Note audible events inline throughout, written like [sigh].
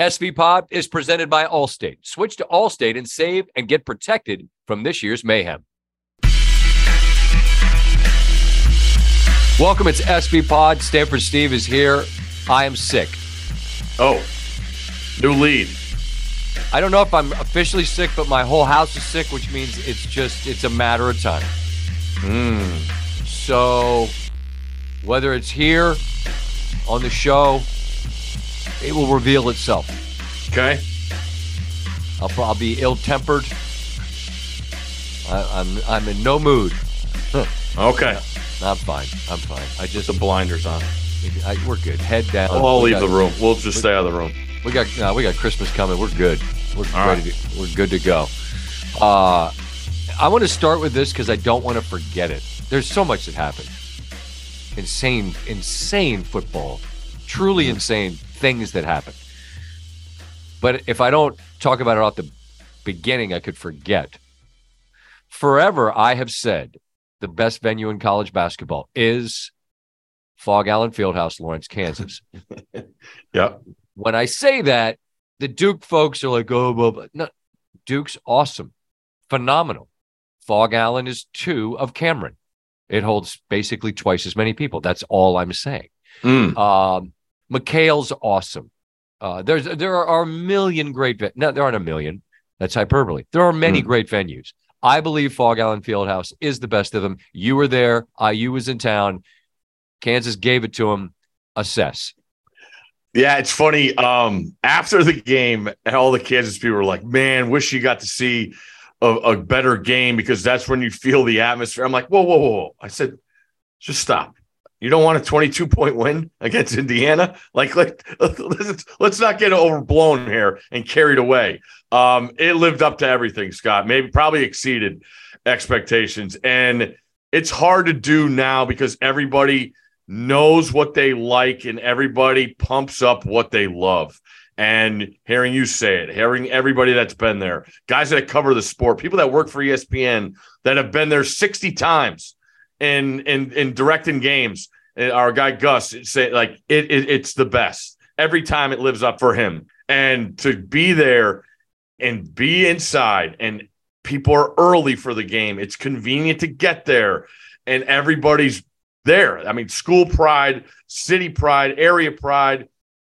SV Pod is presented by Allstate. Switch to Allstate and save and get protected from this year's mayhem. Welcome. It's SV Pod. Stanford Steve is here. I am sick. Oh, new lead. I don't know if I'm officially sick, but my whole house is sick, which means it's just it's a matter of time. Mm. So whether it's here on the show, it will reveal itself. Okay. I'll, I'll be ill-tempered. I, I'm I'm in no mood. Okay. I'm fine. I'm fine. I Just just the blinders on. I, we're good. Head down. Well, I'll We leave got- the room. We'll just stay out of the room. We got no, we got Christmas coming. We're good. We're All ready. To, we're good to go. Uh, I want to start with this because I don't want to forget it. There's so much that happened. Insane, insane football. Truly insane things that happen. But if I don't talk about it at the beginning, I could forget. Forever, I have said the best venue in college basketball is Phog Allen Fieldhouse, Lawrence, Kansas [laughs] Yep. when I say that, the Duke folks are like, oh, well, but no, Duke's awesome, phenomenal. Phog Allen is two of Cameron. It holds basically twice as many people. That's all I'm saying. Mm. Um, McHale's awesome. Uh, there's there are a million great. No, there aren't a million. That's hyperbole. There are many Mm. great venues. I believe Phog Allen Fieldhouse is the best of them. You were there. IU was in town. Kansas gave it to him. Assess. Yeah, it's funny. Um, after the game, all the Kansas people were like, "Man, wish you got to see a, a better game because that's when you feel the atmosphere." I'm like, "Whoa, whoa, whoa!" whoa. I said, "Just stop. You don't want a 22 point win against Indiana? Like, like let's, [laughs] let's not get overblown here and carried away." Um, it lived up to everything, Scott. Maybe probably exceeded expectations, and it's hard to do now because everybody knows what they like and everybody pumps up what they love. And hearing you say it, hearing everybody that's been there, guys that cover the sport, people that work for ESPN that have been there 60 times in in in directing games. Eh, our guy Gus say like it, it it's the best. Every time it lives up for him. And to be there and be inside and people are early for the game. It's convenient to get there and everybody's there. I mean, school pride, city pride, area pride.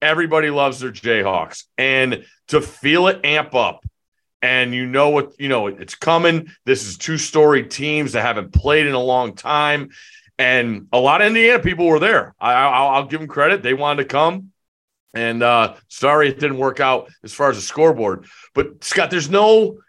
Everybody loves their Jayhawks. And to feel it amp up and you know what, you know, it's coming. This is two story teams that haven't played in a long time. And a lot of Indiana people were there. I, I'll, I'll give them credit. They wanted to come. And uh, sorry it didn't work out as far as the scoreboard. But Scott, there's no,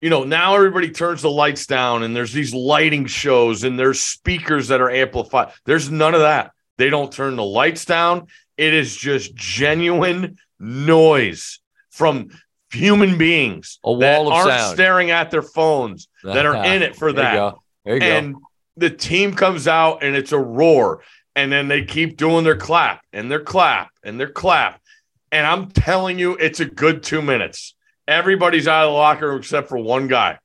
you know, now everybody turns the lights down and there's these lighting shows and there's speakers that are amplified. There's none of that. They don't turn the lights down. It is just genuine noise from human beings A that of aren't sound. staring at their phones that are in it for There you that. go. There you go. And the team comes out and it's a roar. And then they keep doing their clap and their clap and their clap. And I'm telling you, it's a good two minutes. Everybody's out of the locker room except for one guy.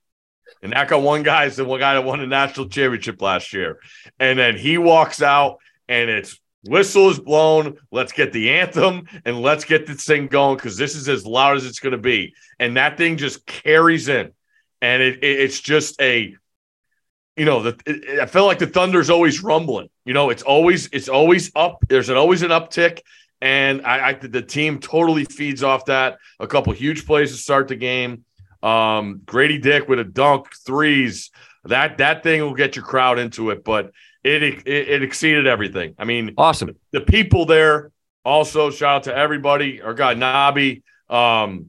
And that guy, one guy is the one guy that won the national championship last year. And then he walks out and it's whistle is blown. Let's get the anthem and let's get this thing going because this is as loud as it's going to be. And that thing just carries in. And it, it- it's just a, you know, the, it, I feel like the Thunder's always rumbling. You know, it's always it's always up. There's an, always an uptick, and I, I the team totally feeds off that. A couple huge plays to start the game. Um, Grady Dick with a dunk, threes. That that thing will get your crowd into it, but it it, it exceeded everything. I mean, awesome. the people there also shout out to everybody our guy nabi um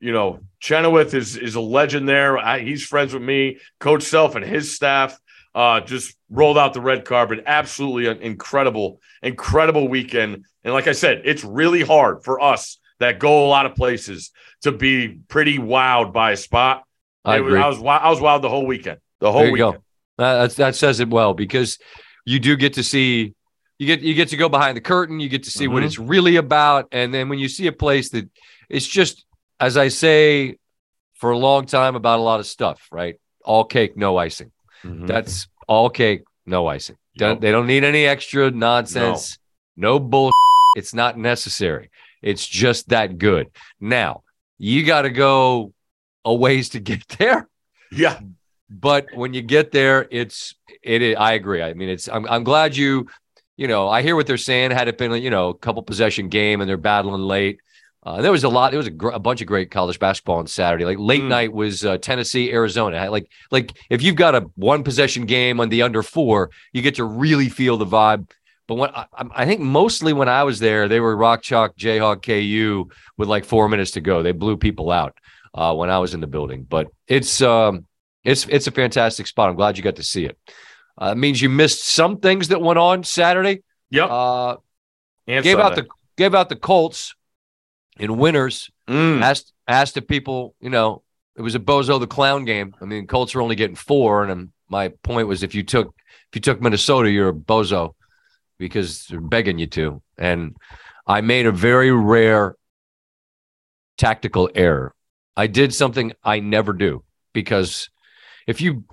you know chenoweth is is a legend there I, he's friends with me coach self and his staff uh just rolled out the red carpet absolutely an incredible incredible weekend and like i said it's really hard for us that go a lot of places to be pretty wowed by a spot I was-. I was I was wowed the whole weekend the whole weekend go. That, that says it well because you do get to see you get you get to go behind the curtain. You get to see what Mhm. it's really about, and then when you see a place that it's just as I say for a long time about a lot of stuff, right? All cake, no icing. Mhm. That's all cake, no icing. Don't, Yep. they don't need any extra nonsense. No, bull. [laughs] It's not necessary. It's just that good. Now, you got to go a ways to get [laughs] there. Yeah. But when you get there, it's it. I agree. I mean, it's. I'm. I'm glad you. You know, I hear what they're saying. Had it been, you know, a couple possession game and they're battling late, uh, there was a lot. There was a, gr- a, bunch of great college basketball on Saturday. Like late mm. night was uh, Tennessee, Arizona. Like like if you've got a one possession game on the under four, you get to really feel the vibe. But when I, I think mostly when I was there, they were Rock Chalk Jayhawk KU with like four minutes to go. They blew people out uh, when I was in the building. But it's um, it's it's a fantastic spot. I'm glad you got to see it. Uh, it means you missed some things that went on Saturday. Yep. Uh, gave out the gave out the Colts in winners. Mm. Asked asked the people, you know, it was a Bozo the Clown game. I mean, Colts are only getting four, and my point was if you took if you took Minnesota, you're a Bozo because they're begging you to. And I made a very rare tactical error. I did something I never do because if you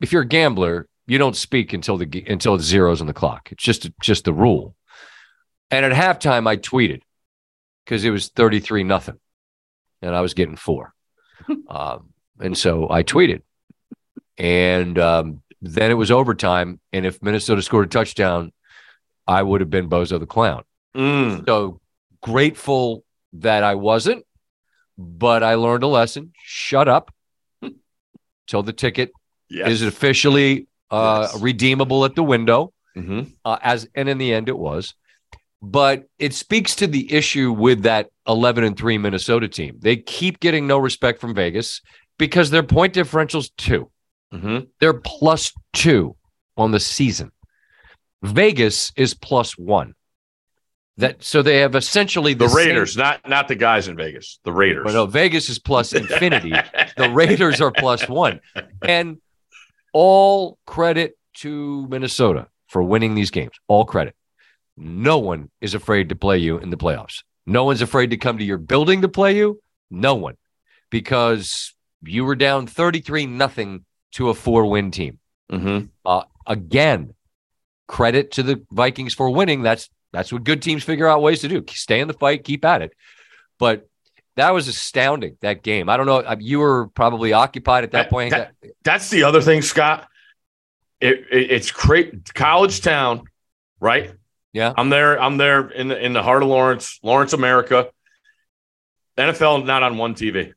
if you're a gambler, you don't speak until the until the zeros on the clock. It's just just the rule. And at halftime, I tweeted because it was 33 nothing and I was getting four. [laughs] um, and so I tweeted. And um, then it was overtime. And if Minnesota scored a touchdown, I would have been Bozo the Clown. Mm. So grateful that I wasn't, but I learned a lesson. Shut up till the ticket yes. is officially uh, yes. redeemable at the window. Mm-hmm. Uh, as and in the end, it was but it speaks to the issue with that 11 and 3 Minnesota team. They keep getting no respect from Vegas because their point differentials 2. Mm-hmm. They're plus 2 on the season. Vegas is plus 1. That so they have essentially the, the Raiders, same, not not the guys in Vegas, the Raiders. no, Vegas is plus [laughs] infinity. the Raiders are plus 1. And all credit to Minnesota for winning these games. All credit no one is afraid to play you in the playoffs. No one's afraid to come to your building to play you. No one, because you were down 33 nothing to a four win team. Mm-hmm. Uh, again, credit to the Vikings for winning. That's that's what good teams figure out ways to do. Stay in the fight, keep at it. But that was astounding. That game. I don't know. Uh, you were probably occupied at that, that point. That, that's the other thing, Scott. It, it, it's great college town, right? Yeah. I'm there. I'm there in the in the heart of Lawrence, Lawrence, America. NFL not on one TV.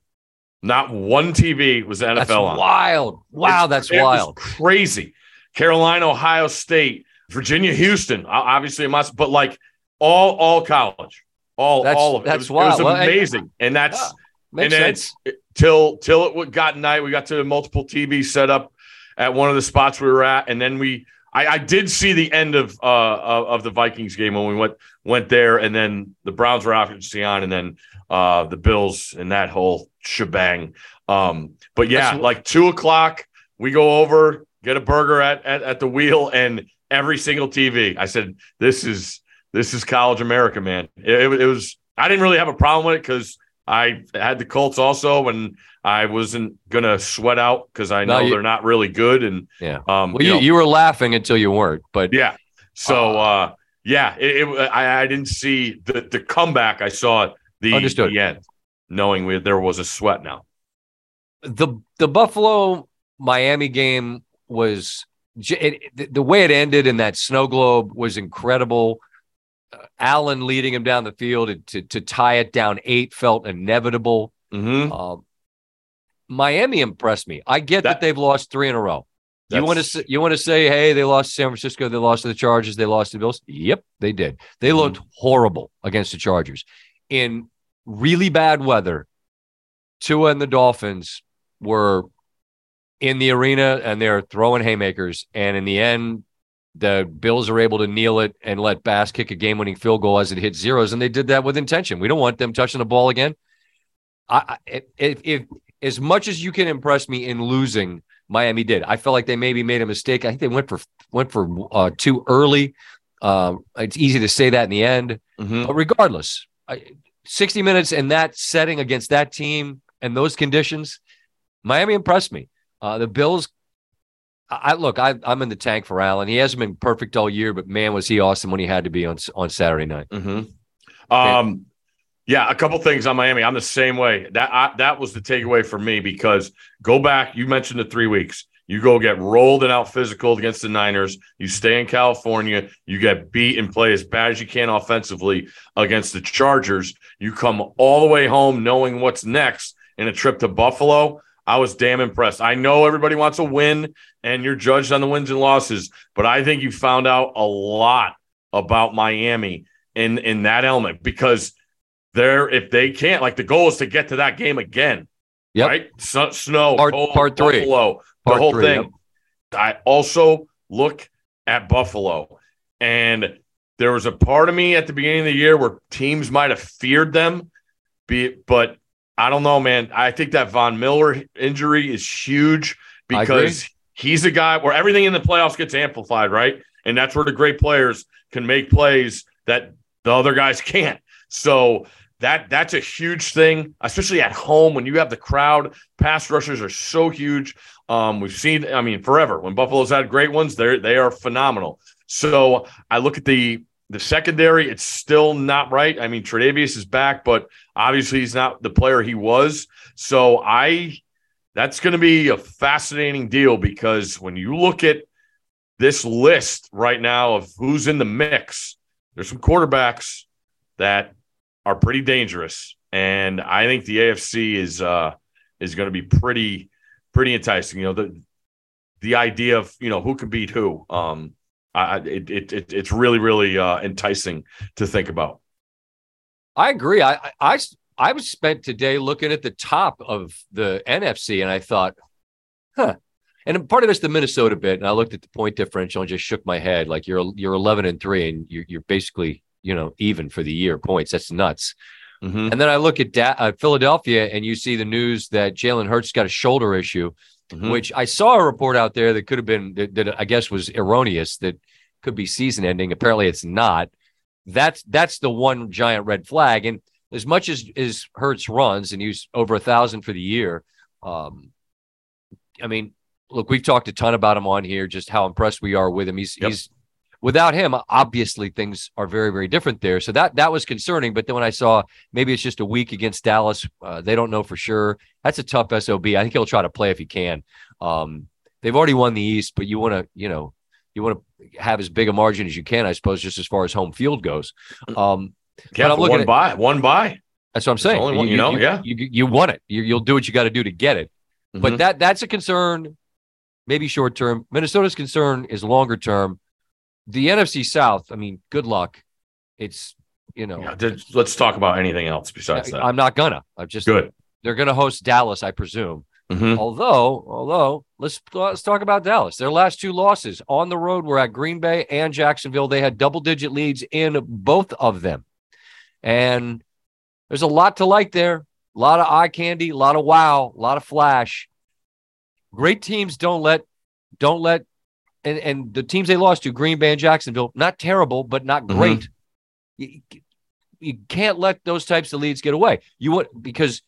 Not one TV was NFL that's on. Wild. Wow, it's, that's wild. crazy. Carolina, Ohio State, Virginia, Houston. Obviously, must, but like all all college. All that's, all of it. That's it was. It was amazing. and that's yeah, and then sense. it's till till it got night. We got to multiple TVs set up at one of the spots we were at, and then we I, I did see the end of uh of, the Vikings game when we went went there, and then the Browns were obviously on, and then uh the Bills and that whole shebang. Um, but yeah, That's, like two o'clock, we go over, get a burger at, at at the wheel, and every single TV. I said, "This is this is college America, man." It, it, it was. I didn't really have a problem with it because I had the Colts also, and I wasn't gonna sweat out because I know no, you, they're not really good. And yeah, um, well, you, you, you, were laughing until you weren't, but yeah. So uh, uh yeah, it, it, I, I didn't see the the comeback. I saw the, understood. the end, knowing we, there was a sweat now. The the Buffalo Miami game was it, the way it ended in that snow globe was incredible. Allen leading him down the field to, to tie it down eight felt inevitable. Mm-hmm. Uh, Miami impressed me. I get that, that they've lost three in a row. You want to you want to say, hey, they lost San Francisco, they lost to the Chargers, they lost to the Bills. Yep, they did. They mm-hmm. looked horrible against the Chargers in really bad weather. Tua and the Dolphins were in the arena and they're throwing haymakers. And in the end, the Bills are able to kneel it and let Bass kick a game winning field goal as it hits zeros. And they did that with intention. We don't want them touching the ball again. I, if, if as much as you can impress me in losing, Miami did. I felt like they maybe made a mistake. I think they went for went for uh, too early. Um, it's easy to say that in the end, mm-hmm. but regardless, I, 60 minutes in that setting against that team and those conditions, Miami impressed me. Uh, the Bills I look, I, am in the tank for Allen. He hasn't been perfect all year, but man, was he awesome when he had to be on on Saturday night. Mm-hmm. Um, Yeah, a couple things on Miami. I'm the same way. That I, that was the takeaway for me because go back. You mentioned the three weeks. You go get rolled and out physical against the Niners. You stay in California. You get beat and play as bad as you can offensively against the Chargers. You come all the way home knowing what's next in a trip to Buffalo. I was damn impressed. I know everybody wants a win and you're judged on the wins and losses, but I think you found out a lot about Miami in in that element because they're if they can't like the goal is to get to that game again. Yep. Right? So, snow, Part- cold, part three. Buffalo, Part the whole three, thing. yep. I also look at Buffalo, and there was a part of me at the beginning of the year where teams might have feared them, be but I don't know, man. I think that Von Miller injury is huge because he's a guy where everything in the playoffs gets amplified, right? And that's where the great players can make plays that the other guys [laughs] can't. So that that's a huge thing, especially at home when you have the crowd. Pass rushers are so huge. Um, we've seen, I mean, forever when Buffalo's had great ones, they they are phenomenal. So I look at the the secondary; it's still not right. I mean, Tre'Davious is back, but obviously he's not the player he was. So I, that's going to be a fascinating deal because when you look at this list right now of who's in the mix, there's some quarterbacks that are pretty dangerous, and I think the AFC is uh is going to be pretty pretty enticing. You know the the idea of you know who can beat who. Um, I, it, it, it it's really really uh, enticing to think about. I agree. I, I, I, was spent today looking at the top of the NFC and I thought, huh. And part of it's the Minnesota bit. And I looked at the point differential and just shook my head. Like you're you're 11 and three, and you're, you're basically you know even for the year points. That's nuts. Mhm. And then I look at da- uh, Philadelphia, and you see the news that Jalen Hurts got a shoulder issue, Mhm. which I saw a report out there that could have been that, that I guess was erroneous. That could be season ending. Apparently, it's not. That's that's the one giant red flag. And as much as as Hurts runs, and he's over a thousand for the year, um, I mean, look, we've talked a ton about him on here, just how impressed we are with him. He's Yep. he's without him, obviously things are very very different there. So that that was concerning. But then when I saw maybe it's just a week against Dallas, uh, they don't know for sure. That's a tough sob. I think he'll try to play if he can. Um, they've already won the East, but you want to you know you want to have as big a margin as you can, I suppose, just as far as home field goes. Um, yeah, but I'm looking one at- buy, one buy. that's what I'm saying. one, you know, yeah. you, you want it. You, you'll do what you got to do to get it. But Mhm. that that's a concern, maybe short term. Minnesota's concern is longer term. The NFC South. I mean, good luck. It's you know, Yeah, let's talk about anything else besides that. I'm not gonna. I'm just Good. They're gonna host Dallas, I presume. Mhm. Although, although let's let's talk about Dallas. Their last two losses on the road were at Green Bay and Jacksonville. They had double digit leads in both of them, and there's a lot to like there. A lot of eye candy, a lot of wow, a lot of flash. Great teams don't let don't let and and the teams they lost to Green Bay and Jacksonville not terrible but not mm-hmm. great. You, you can't let those types of leads get away. You would because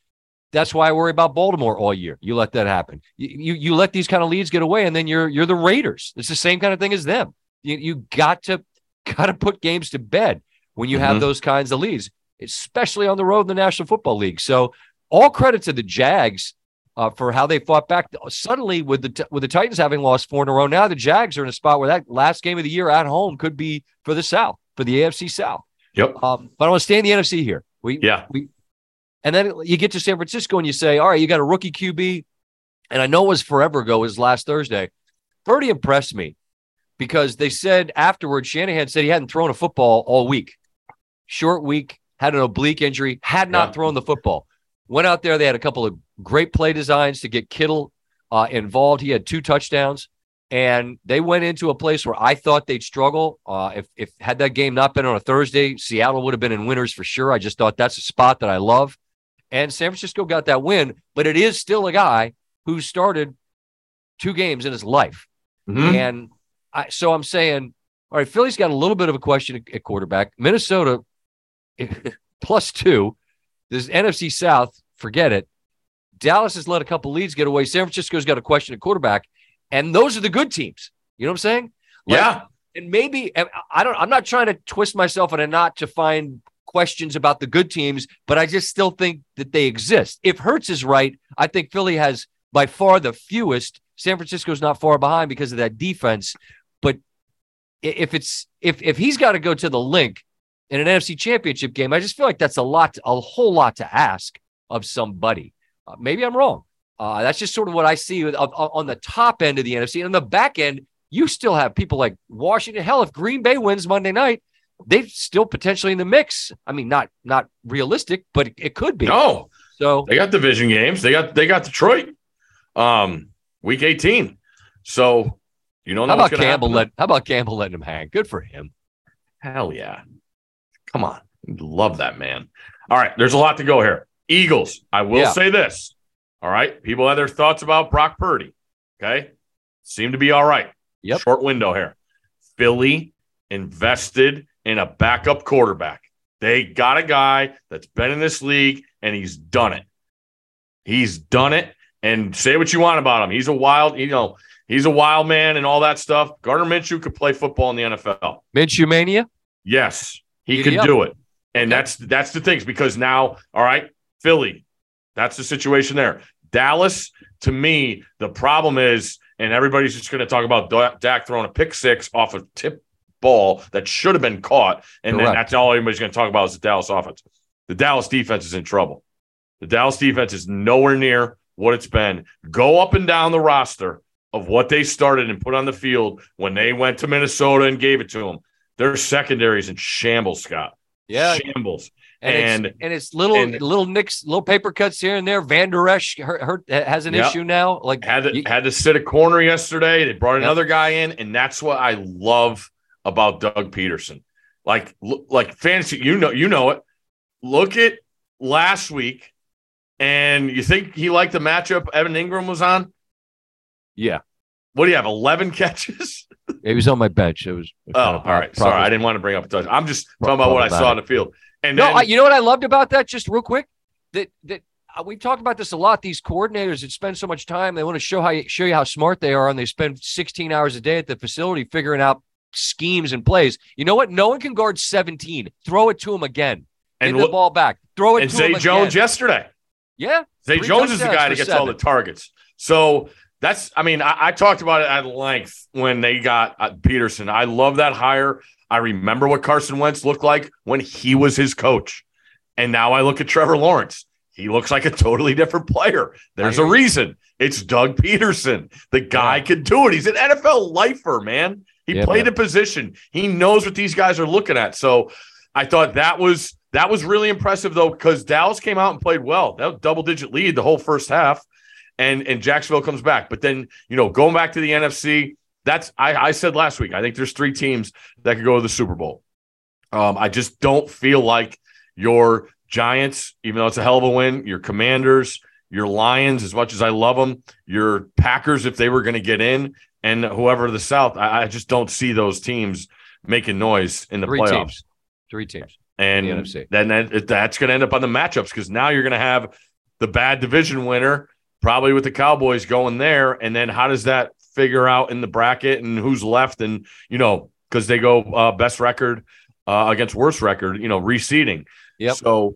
that's why I worry about Baltimore all year. You let that happen. You, you you let these kind of leads get away, and then you're you're the Raiders. It's the same kind of thing as them. You you got to [laughs] got to put games to bed when you have Mhm. those kinds of leads, especially on the road in the National Football League. So all credit to the Jags uh, for how they fought back. Suddenly, with the with the Titans having lost four in a row, now the Jags are in a spot where that last game of the year at home could be for the South, for the AFC South. Yep. Um, but I want to stay in the NFC here. We Yeah. And then you get to San Francisco and you say, all right, you got a rookie QB. And I know it was forever ago, it was last Thursday. Purdy impressed me because they said afterwards, Shanahan said he hadn't thrown a football all week. Short week, had an oblique injury, had not Yeah. thrown the football. Went out there, they had a couple of great play designs to get Kittle uh, involved. He had two touchdowns. And they went into a place where I thought they'd struggle. Uh, if, if had that game not been on a Thursday, Seattle would have been in winners for sure. I just thought that's a spot that I love. And San Francisco got that win, but it is still a guy who started two games in his life. Mhm. And I, so I'm saying, all right, Philly's got a little bit of a question at, quarterback. Minnesota [laughs] plus two. This NFC South, forget it. Dallas has let a couple leads get away. San Francisco's got a question at quarterback, and those are the good teams. You know what I'm saying? Like, yeah. and maybe I don't. I'm not trying to twist myself in a knot to find questions about the good teams, but I just still think that they exist. If Hurts is right, I think Philly has by far the fewest. San Francisco's not far behind because of that defense. But if it's if if he's got to go to the link in an NFC championship game, I just feel like that's a lot, a whole lot to ask of somebody. Uh, maybe I'm wrong. Uh, that's just sort of what I see with, uh, on the top end of the NFC. And on the back end, you still have people like Washington. Hell, if Green Bay wins Monday night, they're still potentially in the mix. I mean, not not realistic, but it, it could be. No. So they got division games. They got they got Detroit, um, week eighteen. So you know how about Campbell? Let, how about Campbell letting him hang? Good for him. Hell yeah! Come on, love that man. All right, there's a lot to go here. Eagles. I will yeah. say this. All right, people have their thoughts about Brock Purdy. Okay, seem to be all right. Yep. Short window here. Philly invested in a backup quarterback. They got a guy that's been in this league and he's done it. He's done it. And say what you want about him. He's a wild, you know, he's a wild man and all that stuff. Gardner Minshew could play football in the NFL. Minshew mania? Yes, he can do it. And that's that's the things because now, all right, Philly, that's the situation there. Dallas, to me, the problem is, and everybody's just going to talk about Dak throwing a pick six off a tip ball that should have been caught. And then that's all anybody's going to talk about is the Dallas offense. The Dallas defense is in trouble. The Dallas defense is nowhere near what it's been. Go up and down the roster of what they started and put on the field when they went to Minnesota and gave it to them. Their secondary is in shambles, Scott. Yeah, shambles. And, and it's, and it's little and, little nicks, little paper cuts here and there. Vander Esch hurt, has an yep. issue now. Like had to, you, had to sit a corner yesterday. They brought another yep. guy in, and that's what I love about Doug Pederson. Like, like fantasy, you know, you know it. Look at last week, and you think he liked the matchup Evan Engram was on? Yeah. What do you have? Eleven [laughs] catches? He was on my bench. It was. Oh, all right. Sorry, I didn't want to bring up a touch. I'm just talking about what I saw on the field. And no, then, I, you know what I loved about that? Just real quick, that that uh, we talked about this a lot. These coordinators that spend so much time, they want to show how you, show you how smart they are, and they spend 16 hours a day at the facility figuring out schemes and plays. You know what? No one can guard 17. Throw it to him again. And Get the ball back. Throw it and to Zay him Jones again. yesterday. Yeah. Zay Jones is the guy that gets seven. all the targets. So that's, I mean, I, I, talked about it at length when they got uh, Pederson. I love that hire. I remember what Carson Wentz looked like when he was his coach. And now I look at Trevor Lawrence. He looks like a totally different player. There's a reason. It's Doug Pederson. The guy yeah. can do it. He's an NFL lifer, man. He yeah, played a position. He knows what these guys are looking at. So I thought that was that was really impressive though, because Dallas came out and played well. That double digit lead the whole first half. And and Jacksonville comes back. But then, you know, going back to the NFC, that's I, I said last week. I think there's three teams that could go to the Super Bowl. Um, I just don't feel like your Giants, even though it's a hell of a win, your Commanders, your Lions, as much as I love them, your Packers, if they were going to get in, and whoever the South, I, I, just don't see those teams making noise in the Three playoffs. Teams. Three teams. And the then that, that's going to end up on the matchups because now you're going to have the bad division winner, probably with the Cowboys going there. And then how does that figure out in the bracket and who's left? And, you know, because they go uh, best record uh, against worst record, you know, reseeding. Yep. So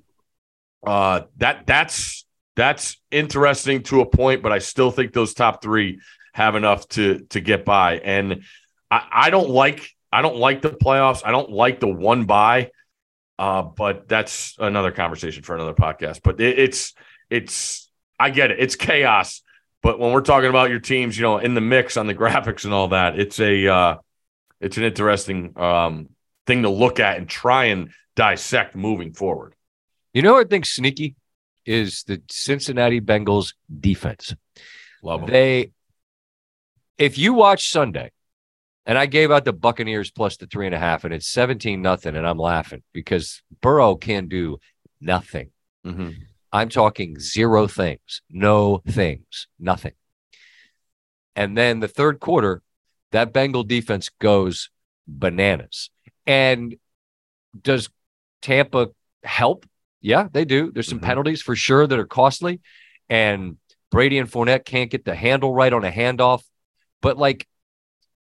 uh, that that's that's interesting to a point, but I still think those top three have enough to to get by. And I, I don't like I don't like the playoffs. I don't like the one by. Uh, but that's another conversation for another podcast. But it, it's it's I get it. It's chaos. But when we're talking about your teams, you know, in the mix on the [laughs] graphics and all that, it's a uh, it's an interesting um, thing to look at and try and dissect moving forward. You know I think sneaky is the Cincinnati Bengals defense. Love them. They if you watch Sunday, and I gave out the Buccaneers plus the three and a half, and it's 17 nothing, and I'm laughing because Burrow can do nothing. Mm-hmm. I'm talking zero things, no things, nothing. And then the third quarter, that Bengal defense goes bananas. And does Tampa help? Yeah, they do. There's some mm-hmm. penalties for sure that are costly. And Brady and Fournette can't get the handle right on a handoff. But like,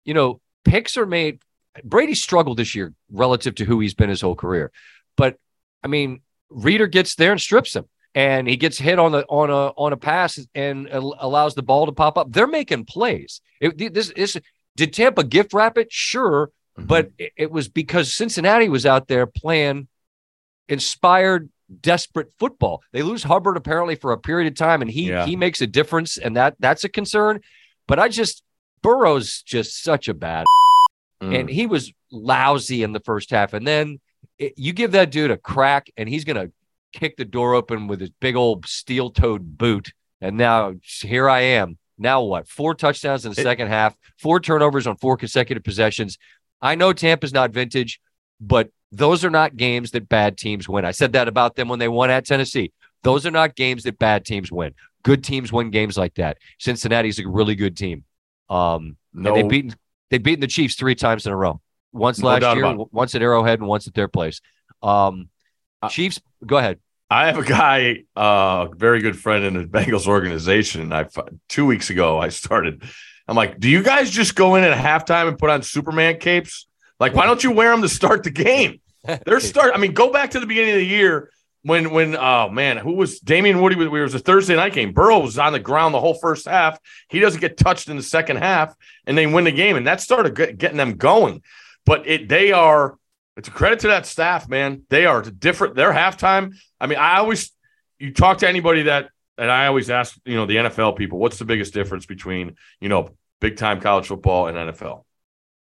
you know, picks are made. Brady struggled this year relative to who he's been his whole career, but I mean, Reader gets there and strips him, and he gets hit on the on a on a pass and allows the ball to pop up. They're making plays. It, this, this did Tampa gift wrap it? Sure, mm-hmm. but it, it was because Cincinnati was out there playing inspired desperate football. They lose Hubbard apparently for a period of time, and he yeah. he makes a difference, and that that's a concern. But I just Burrow's just such a bad, [laughs] mm. and he was lousy in the first half, and then it, you give that dude a crack, and he's gonna kick the door open with his big old steel-toed boot. And now here I am. Now what? Four touchdowns in the it, second half, four turnovers on four consecutive possessions. I know Tampa's not vintage, but those are not games that bad teams win. I said that about them when they won at Tennessee. Those are not games that bad teams win. Good teams win games like that. Cincinnati's a really good team. Um, no. they've beaten they've beaten the Chiefs three times in a row. Once no last year, once at Arrowhead, and once at their place. Um, uh, Chiefs, go ahead. I have a guy, a uh, very good friend in the Bengals organization, and I two weeks ago I started. I'm like, do you guys just go in at halftime and put on Superman capes? Like, why don't you wear them to start the game? [laughs] They're start. I mean, go back to the beginning of the year when when oh man, who was Damien Woody? We was a Thursday night game. Burrow was on the ground the whole first half. He doesn't get touched in the second half, and they win the game, and that started getting them going. But it they are. It's a credit to that staff, man. They are different. Their halftime. I mean, I always you talk to anybody that, and I always ask, you know, the NFL people, what's the biggest difference between you know big time college football and NFL?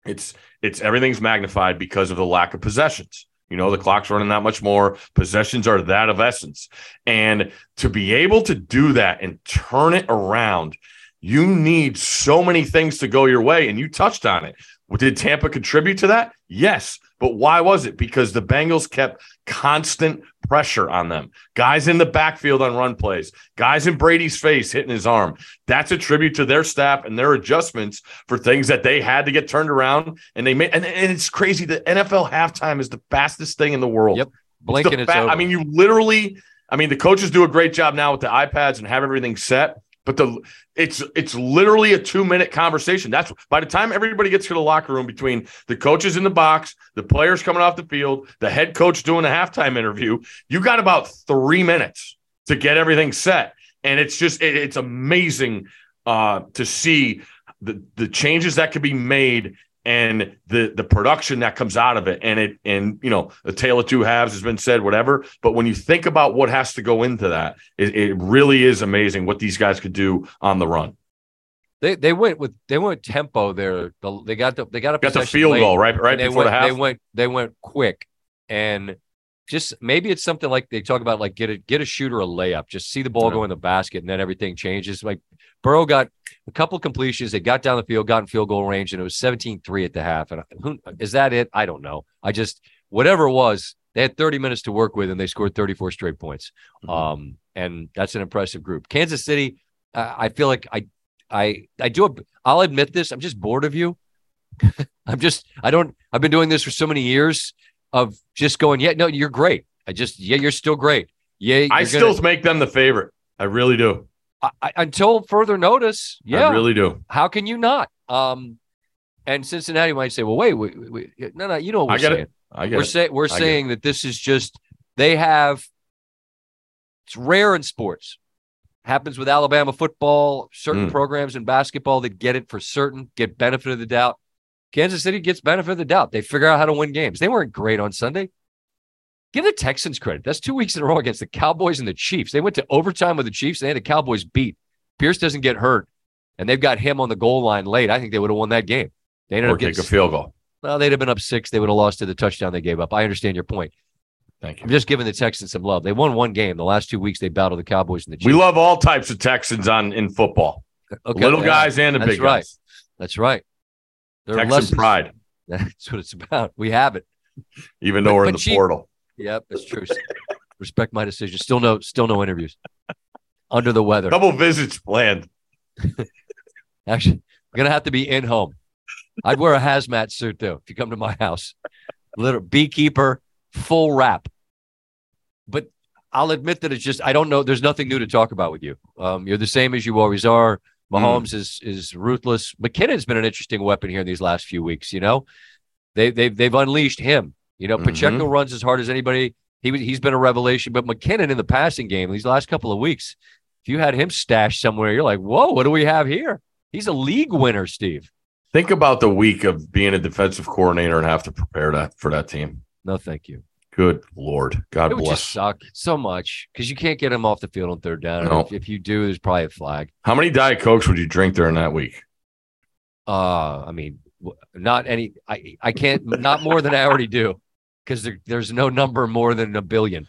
It's it's everything's magnified because of the lack of possessions. You know, the clock's running that much more. Possessions are that of essence. And to be able to do that and turn it around, you need so many things to go your way. And you touched on it. Did Tampa contribute to that? Yes. But why was it? Because the Bengals kept constant pressure on them. Guys in the backfield on run plays, guys in Brady's face hitting his arm. That's a tribute to their staff and their adjustments for things that they had to get turned around. And they made, and, and it's crazy. The NFL halftime is the fastest thing in the world. Yep. Blinking it's, fa- I mean, you literally, I mean, the coaches do a great job now with the iPads and have everything set. But the it's it's literally a two minute conversation. That's by the time everybody gets to the locker room between the coaches in the box, the players coming off the field, the head coach doing a halftime interview, you got about three minutes to get everything set. And it's just it, it's amazing uh, to see the the changes that could be made and the the production that comes out of it. And it and you know the tale of two halves has been said whatever. But when you think about what has to go into that it, it really is amazing what these guys could do on the run. They they went with they went tempo there. The, they got the they got a got the field late, goal right right before went, the half. they went they went quick. And just maybe it's something like they talk about like get a get a shooter a layup just see the ball yeah. go in the basket and then everything changes like Burrow got a couple completions. They got down the field, got in field goal range, and it was 17 3 at the half. And who, is that it? I don't know. I just, whatever it was, they had 30 minutes to work with and they scored 34 straight points. Mm-hmm. Um, and that's an impressive group. Kansas City, uh, I feel like I, I, I do, a, I'll admit this. I'm just bored of you. [laughs] I'm just, I don't, I've been doing this for so many years of just going, yeah, no, you're great. I just, yeah, you're still great. Yeah. I still gonna, make them the favorite. I really do. I, until further notice, yeah, I really do. How can you not? Um, and Cincinnati might say, "Well, wait, wait, wait no, no, you know what we're I get saying. It. I get we're saying we're I saying that this is just they have. It's rare in sports. Happens with Alabama football, certain mm. programs in basketball that get it for certain, get benefit of the doubt. Kansas City gets benefit of the doubt. They figure out how to win games. They weren't great on Sunday. Give the Texans credit. That's two weeks in a row against the Cowboys and the Chiefs. They went to overtime with the Chiefs. They had the Cowboys beat. Pierce doesn't get hurt, and they've got him on the goal line late. I think they would have won that game. They ended or up getting a field goal. Well, they'd have been up six. They would have lost to the touchdown they gave up. I understand your point. Thank you. I'm just giving the Texans some love. They won one game. The last two weeks they battled the Cowboys and the Chiefs. We love all types of Texans on in football. Okay, little yeah, guys and the big right. guys. That's right. They're Texan lessons. pride. [laughs] That's what it's about. We have it. Even though but, we're in the Chief, portal. Yep, that's true. [laughs] Respect my decision. Still no, still no interviews. Under the weather. Couple visits planned. [laughs] Actually, I'm gonna have to be in home. I'd wear a hazmat suit though if you come to my house. Little beekeeper, full wrap. But I'll admit that it's just I don't know. There's nothing new to talk about with you. Um, you're the same as you always are. Mahomes mm. is is ruthless. McKinnon's been an interesting weapon here in these last few weeks. You know, they they've they've unleashed him. You know, mm-hmm. Pacheco runs as hard as anybody. He he's been a revelation. But McKinnon in the passing game these last couple of weeks, if you had him stashed somewhere, you're like, whoa, what do we have here? He's a league winner, Steve. Think about the week of being a defensive coordinator and have to prepare that for that team. No, thank you. Good Lord. God it would bless. just suck so much because you can't get him off the field on third down. No. If, if you do, there's probably a flag. How many Diet Cokes would you drink during that week? Uh, I mean, not any. I I can't not more than I already do because there, there's no number more than a billion.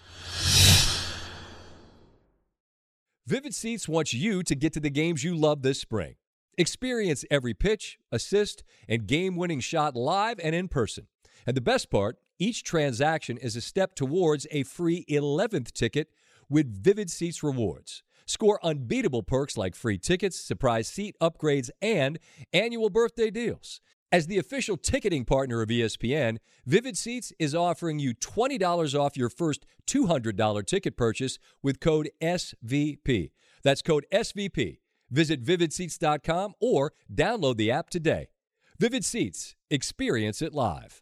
Vivid Seats wants you to get to the games you love this spring. Experience every pitch, assist, and game winning shot live and in person. And the best part each transaction is a step towards a free 11th ticket with Vivid Seats rewards. Score unbeatable perks like free tickets, surprise seat upgrades, and annual birthday deals. As the official ticketing partner of ESPN, Vivid Seats is offering you $20 off your first $200 ticket purchase with code SVP. That's code SVP. Visit vividseats.com or download the app today. Vivid Seats, experience it live.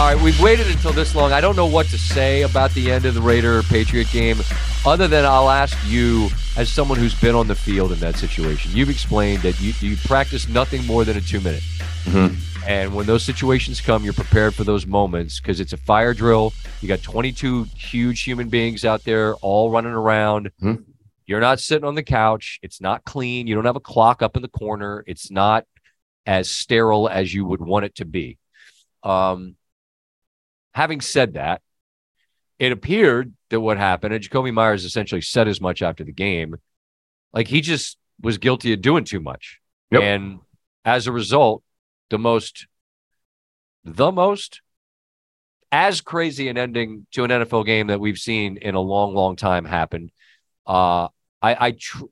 All right, we've waited until this long. I don't know what to say about the end of the Raider Patriot game, other than I'll ask you, as someone who's been on the field in that situation, you've explained that you, you practice nothing more than a two minute. And when those situations come, you're prepared for those moments because it's a fire drill. You got 22 huge human beings out there all running around. Mhm. You're not sitting on the couch. It's not clean. You don't have a clock up in the corner. It's not as sterile as you would want it to be. Um, having said that, it appeared that what happened, and Jakobi Meyers essentially said as much after the game, like he just was guilty of doing too much. Yep. And as a result, the most, the most, as crazy an ending to an NFL game that we've seen in a long, long time happened. Uh, I, I, tr-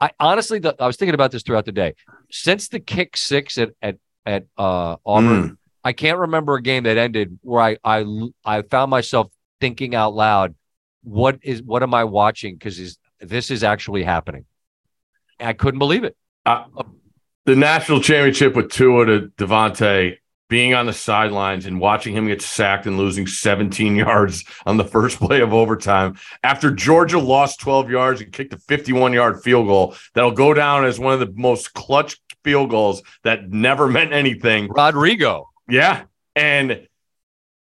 I honestly, I was thinking about this throughout the day. Since the kick six at at at uh, Auburn, I can't remember a game that ended where I I I found myself thinking out loud, "What is what am I watching?" Because this is actually happening. I couldn't believe it. Uh, the national championship with Tua to DeVonta being on the sidelines and watching him get sacked and losing 17 [laughs] yards on the first play of overtime after Georgia lost 12 yards and kicked a 51 yard field goal that'll go down as one of the most clutch field goals that never [laughs] meant anything. Rodrigo. Yeah. And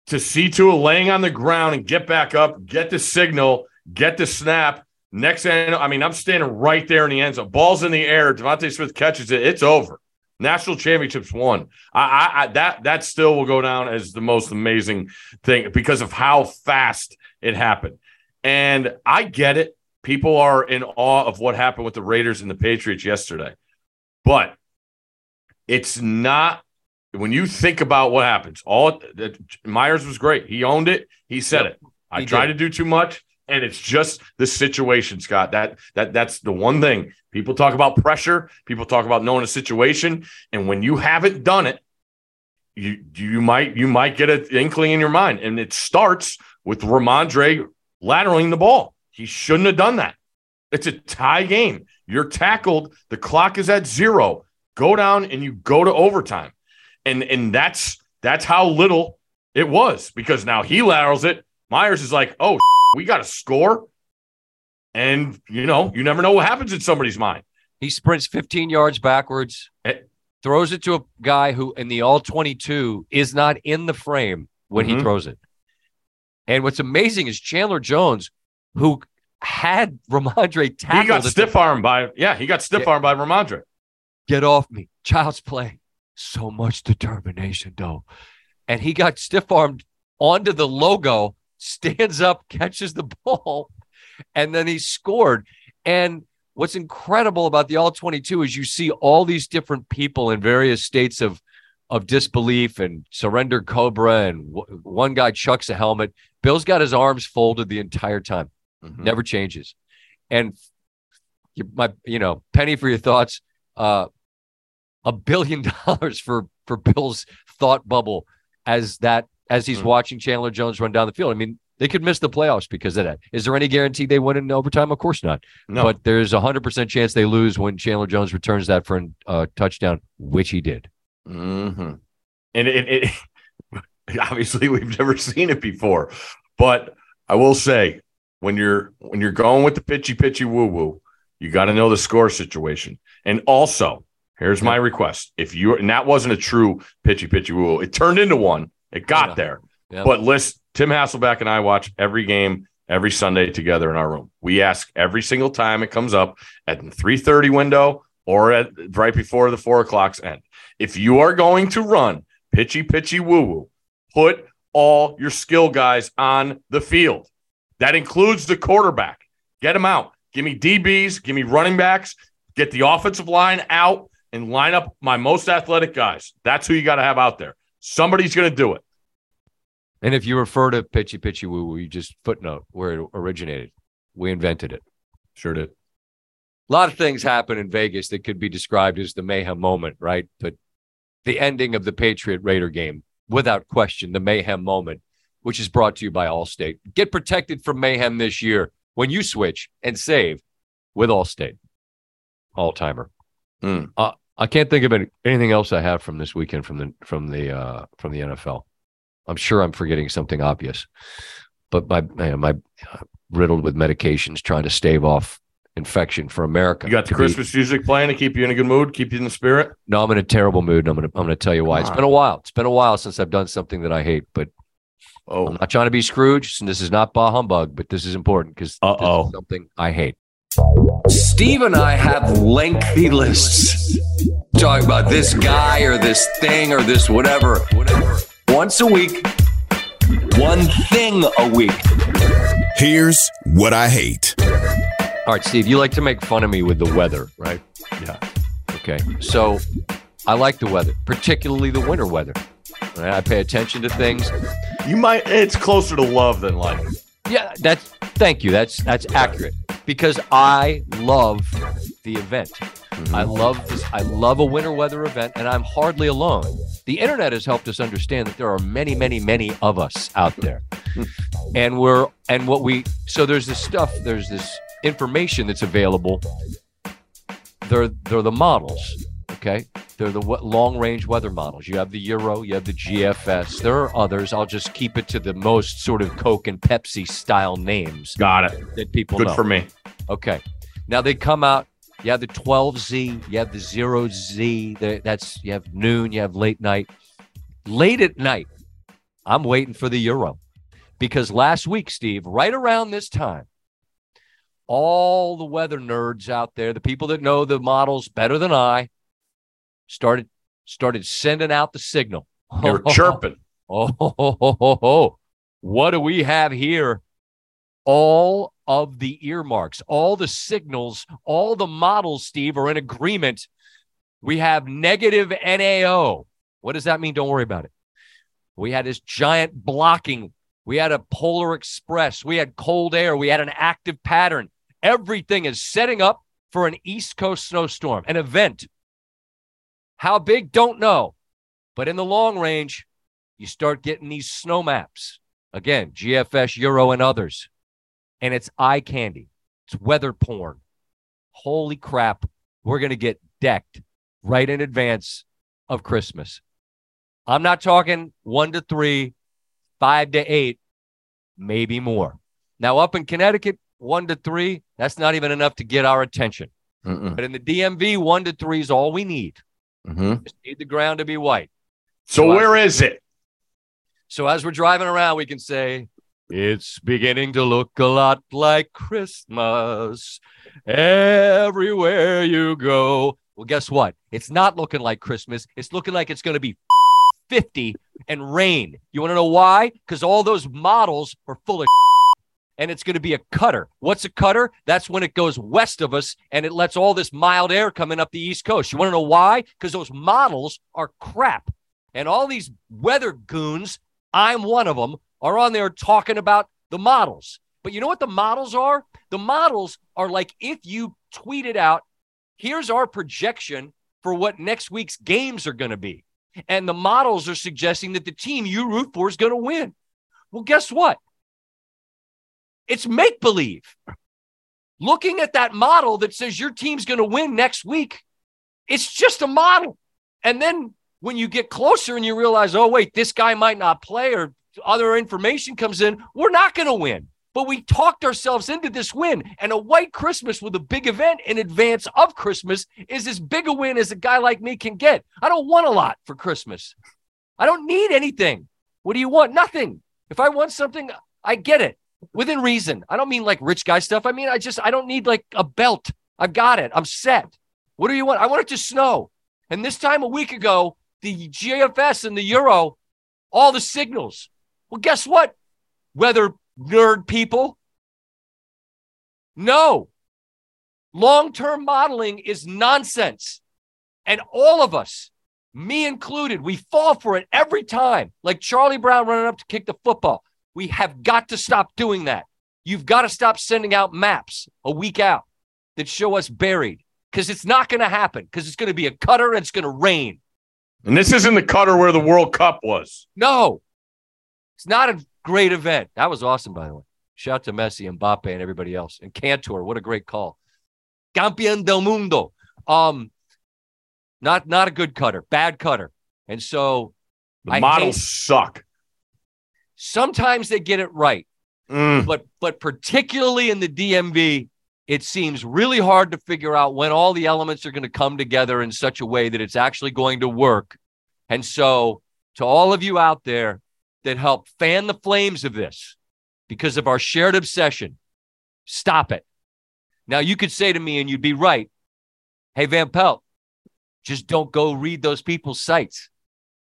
to see Tua laying on the ground and get back up, get the signal, get the snap. Next I I mean, I'm standing right there in the end zone. Ball's in the air. DeVonta Smith catches it. It's over. National championships won. I, I, I that that still will go down as the most amazing thing because of how fast it happened. And I get it. People are in awe of what happened with the Raiders and the Patriots yesterday. But it's not when you think about what happens. All Meyers was great. He owned it. He said Yep, it. I tried did. to do too much, and it's just the situation, Scott. That that that's the one thing. People talk about pressure. People talk about knowing a situation, and when you haven't done it, you you might you might get an inkling in your mind, and it starts with Rhamondre lateraling the ball. He shouldn't have done that. It's a tie game. You're tackled. The clock is at zero. Go down and you go to overtime, and and that's that's how little it was because now he laterals it. Meyers is like, oh, [laughs] we got to score, and you know you never know what happens in somebody's mind. He sprints 15 yards backwards, Eh. throws it to a guy who in the all 22 is not in the frame when he Mhm. throws it. And what's amazing is Chandler Jones, who had [laughs] Rhamondre tackled. he got stiff armed by yeah, he got stiff armed by Rhamondre. get off me. Child's play. So much determination, though. And he got stiff armed onto the logo, stands up, [laughs] catches the ball, and then he scored. And what's incredible about the All 22 is you see all these different people in various states of of disbelief and surrender cobra and w- one guy chucks a helmet. Bill's got his arms folded the entire time. Mhm. Never changes. And you, my you know, penny for your thoughts, uh a billion [laughs] dollars for for Bill's thought bubble as that as he's Mhm. watching Chandler Jones run down the field. I mean, they could miss the playoffs because of that. Is there any guarantee they win in overtime? Of course not. No, But there's a hundred percent chance they lose when Chandler Jones returns that for a uh, touchdown, which he did. hmm And it, it [laughs] obviously we've never seen it before, but I will say when you're when you're going with the pitchy pitchy woo woo, you got to know the score situation. And also, here's my request: if you and that wasn't a true pitchy pitchy woo it turned into one. It got Yeah. there. Yeah. But listen, Tim Hasselbeck and I watch every game every Sunday together in our room. We ask every single time it comes up at the 3:30 window or at right before the four o'clock's end. If you are going to run pitchy pitchy woo woo, put all your skill guys on the field. That includes the quarterback. Get them out. Give me DBs, give me running backs, get the offensive line out and line up my most athletic guys. That's who you got to have out there. Somebody's going to do it. And if you refer to pitchy pitchy woo woo, you just footnote where it originated. We invented it. Sure did. A lot of things happen in Vegas that could be described as the mayhem moment, right? But the ending of the Patriot Raider game, without question, the mayhem moment, which is brought to you by Allstate. Get protected from mayhem this year when you switch and save with Allstate. All timer. Hmm. Uh, I can't think of any, anything else I have from this weekend from the from the uh, from the NFL. I'm sure I'm forgetting something obvious, but my man, my uh, riddled with medications trying to stave off infection for America. You got the to be- Christmas music playing to keep you in a good mood, keep you in the spirit. no, I'm in a terrible mood, and I'm gonna I'm gonna tell you why. It's Come been a while. It's been a while since I've done something that I hate, but Oh, I'm not trying to be Scrooge, and this is not bah humbug, but this is important because Uh-oh. something I hate. Steve and I have lengthy lists talking about this guy or this thing or this whatever, whatever. Once a week, one thing a week. Here's what I hate. All right, Steve, you like to make fun of me with the weather, right? yeah. Okay. So I like the weather, particularly the winter weather. I pay attention to things. You might. It's closer to love than like. Yeah, that's thank you. That's that's accurate because I love the event. Mm-hmm. I love this. I love a winter weather event, and I'm hardly alone. The internet has helped us understand that there are many, many, many of us out there, [laughs] and we're and what we so there's this stuff. There's this information that's available. They're they're the models. Okay, they're the long range weather models. You have the Euro, you have the GFS. There are others. I'll just keep it to the most sort of Coke and Pepsi style names Got it. that people Good know. for me. Okay. Now they come out. You have the 12Z, you have the 0Z. That's you have noon, you have late night. Late at night, I'm waiting for the Euro because last week, Steve, right around this time, all the weather nerds out there, the people that know the models better than I, started started sending out the signal. [laughs] They were chirping. [laughs] Oh, ho, ho, ho, ho, ho. what do we have here? All of the earmarks, all the signals, all the models, Steve, are in agreement. We have negative NAO. What does that mean? Don't worry about it. We had this giant blocking. We had a polar express. We had cold air. We had an active pattern. Everything is setting up for an East Coast snowstorm, an event. How big? Don't know. But in the long range, you start getting these snow maps. Again, GFS, Euro, and others. And it's eye candy. It's weather porn. Holy crap. We're going to get decked right in advance of Christmas. I'm not talking one to three, five to eight, maybe more. Now, up in Connecticut, one to three, that's not even enough to get our attention. Mm-mm. But in the DMV, one to three is all we need. Mhm. Just need the ground to be white. So where is it? So as we're driving around, we can say, it's beginning to look a lot like Christmas everywhere you go. Well, guess what? It's not looking like Christmas. It's looking like it's going to be [laughs] 50 and rain. You want to know why? Because all those models are full of and it's going to be a cutter. What's a cutter? That's when it goes west of us and it lets all this mild air coming up the East Coast. You want to know why? Because those models are crap. And all these weather goons, I'm one of them, are on there talking about the models. But you know what the models are? The models are like if you tweeted out, here's our projection for what next week's games are going to be. And the models are suggesting that the team you root for is going to win. Well, guess what? It's make believe. Looking at that model that says your team's going to win next week, it's just a model. And then when you get closer and you realize, oh, wait, this guy might not play or other information comes in, we're not going to win. But we talked ourselves into this win. And a white Christmas with a big event in advance of Christmas is as big a win as a guy like me can get. I don't want a lot for Christmas. I don't need anything. What do you want? Nothing. If I want something, I get it within reason. I don't mean like rich guy stuff. I mean, I just, I don't need like a belt. I've got it. I'm set. What do you want? I want it to snow. And this time a week ago, the GFS and the Euro, all the signals. Well, guess what? Weather nerd people. No. Long term modeling is nonsense. And all of us, me included, we fall for it every time. Like Charlie Brown running up to kick the football. We have got to stop doing that. You've got to stop sending out maps a week out that show us buried because it's not going to happen because it's going to be a cutter and it's going to rain. And this isn't the cutter where the World Cup was. No, it's not a great event. That was awesome, by the way. Shout out to Messi and Mbappe and everybody else. And Cantor, what a great call. Campeón del mundo. Um, not not a good cutter, bad cutter. And so The I models hate- suck. Sometimes they get it right, Mm. but but particularly in the DMV, it seems really hard to figure out when all the elements are going to come together in such a way that it's actually going to work. And so, to all of you out there that help fan the flames of this because of our shared obsession, stop it. Now, you could say to me, and you'd be right, hey, Van Pelt, just don't go read those people's sites.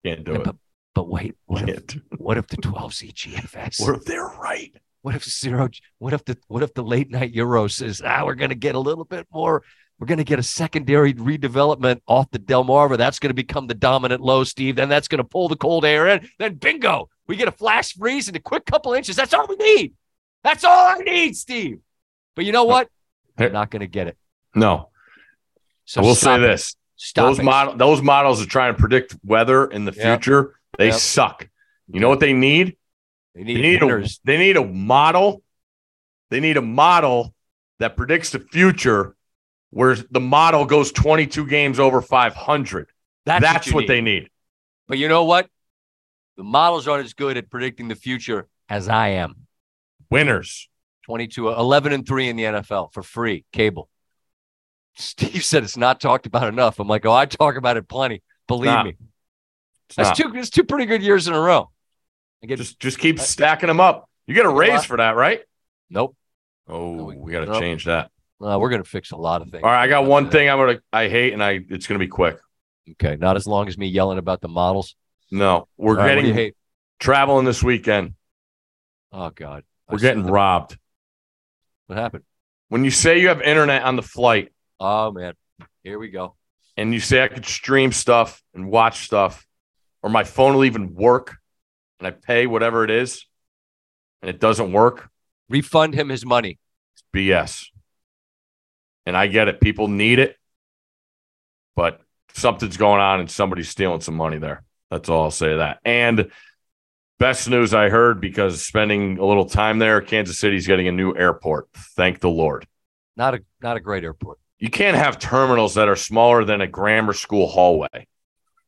Can't do it. But, wait, what if, [laughs] what if the 12C GFS? What if they're right? What if zero? What if the what if the late night Euro says, ah, we're going to get a little bit more. We're going to get a secondary redevelopment off the Delmarva. That's going to become the dominant low, Steve. Then that's going to pull the cold air in. Then bingo, we get a flash freeze and a quick couple inches. That's all we need. That's all I need, Steve. But you know what? They're not going to get it. No. So we'll say it. this. Stop those it. model those models are trying to predict weather in the Yep. future. They Yep. suck. You know what they need? They They need, need a, winners. they need a model. They need a model that predicts the future where the model goes 22 games over 500. That's, That's, you what need. they need. But you know what? The models aren't as good at predicting the future as I am. Winners. 22, 11 and 3 in the NFL for free, cable. [laughs] Steve said it's not talked about enough. I'm like, oh, I talk about it plenty. Believe not. me. It's That's not. two, it's two pretty good years in a row. I get just just keep stacking them up. You get a raise for that, right? nope. Oh, we- we got to nope. change that. Uh, we're going to fix a lot of things. All right, I got one thing I'm gonna I hate, and I it's gonna be quick. Okay. Not as long as me yelling about the models. No, we're All right, getting hate? traveling this weekend. Oh, God. We're saw getting robbed. What happened? When you say you have internet on the flight, Oh, man. Here we go. and you say I could stream stuff and watch stuff, or my phone will even work, and I pay whatever it is, and it doesn't work, Refund him his money. it's BS. And I get it. People need it, but something's going on and somebody's stealing some money there. That's all I'll say to that. And best news I heard because spending a little time there, Kansas City's getting a new airport. Thank the Lord. Not a not a great airport. You can't have terminals that are smaller than a grammar school hallway.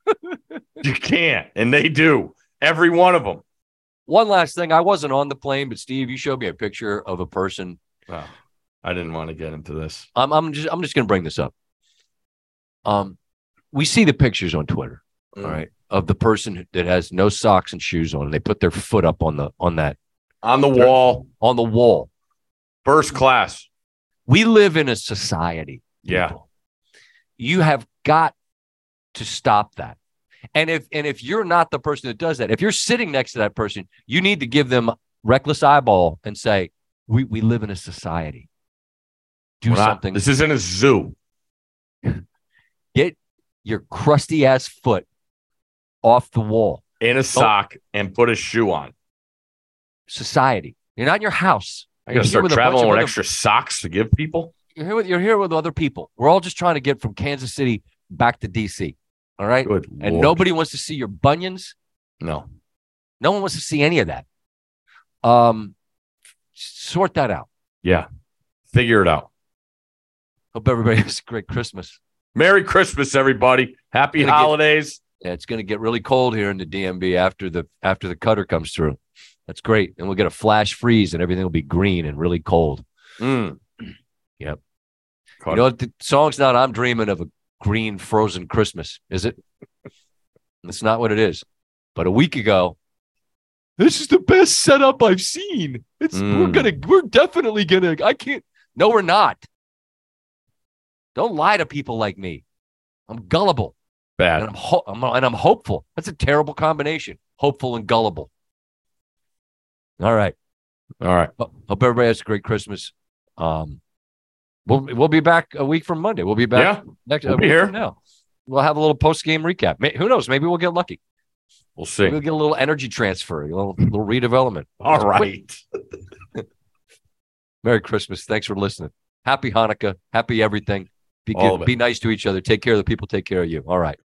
[laughs] you can't. And they do. Every one of them. One last thing. I wasn't on the plane, but Steve, you showed me a picture of a person Oh, I didn't want to get into this. I'm I'm just I'm just gonna bring this up. Um, we see the pictures on Twitter, Mm. all right, of the person that has no socks and shoes on, and they put their foot up on the on that On the wall, on the wall. first class. We live in a society. Yeah. people. You have got to stop that. And if and if you're not the person that does that, if you're sitting next to that person, you need to give them reckless eyeball and say, "We we live in a society. Do We're not- something. This isn't a zoo. [laughs] Get your crusty ass foot off the wall. in a sock and put a shoe on. Society. You're not in your house. I gotta start traveling with other- extra socks to give people. You're here with you're here with other people. We're all just trying to get from Kansas City back to DC. All right. Good. And Lord. nobody wants to see your bunions. no. No one wants to see any of that. Um, sort that out. Yeah. Figure it out. Hope everybody [laughs] has a great Christmas. Merry Christmas, everybody. Happy Gonna get- holidays. Yeah, it's going to get really cold here in the DMV after the after the cutter comes through. That's great, and we'll get a flash freeze, and everything will be green and really cold. Mm. [clears throat] Yep. Cut You know what? The song's not. I'm dreaming of a green frozen Christmas. Is it? That's not what it is. But a week ago, this is the best setup I've seen. It's we're Mm. gonna we're definitely gonna. I can't. No, we're not. Don't lie to people like me. I'm gullible Bad. and I'm, ho- I'm and I'm hopeful. That's a terrible combination. Hopeful and gullible. All right. All right. Hope everybody has a great Christmas. Um, we'll we'll be back a week from Monday. We'll be back Yeah. next we'll be week here. from now. We'll have a little post game recap. May, who knows? Maybe we'll get lucky. We'll see. Maybe we'll get a little energy transfer, a little little redevelopment. [laughs] All right. [laughs] Merry Christmas. Thanks for listening. Happy Hanukkah. Happy everything. Be good. Be nice to each other. Take care of the people. Take care of you. All right.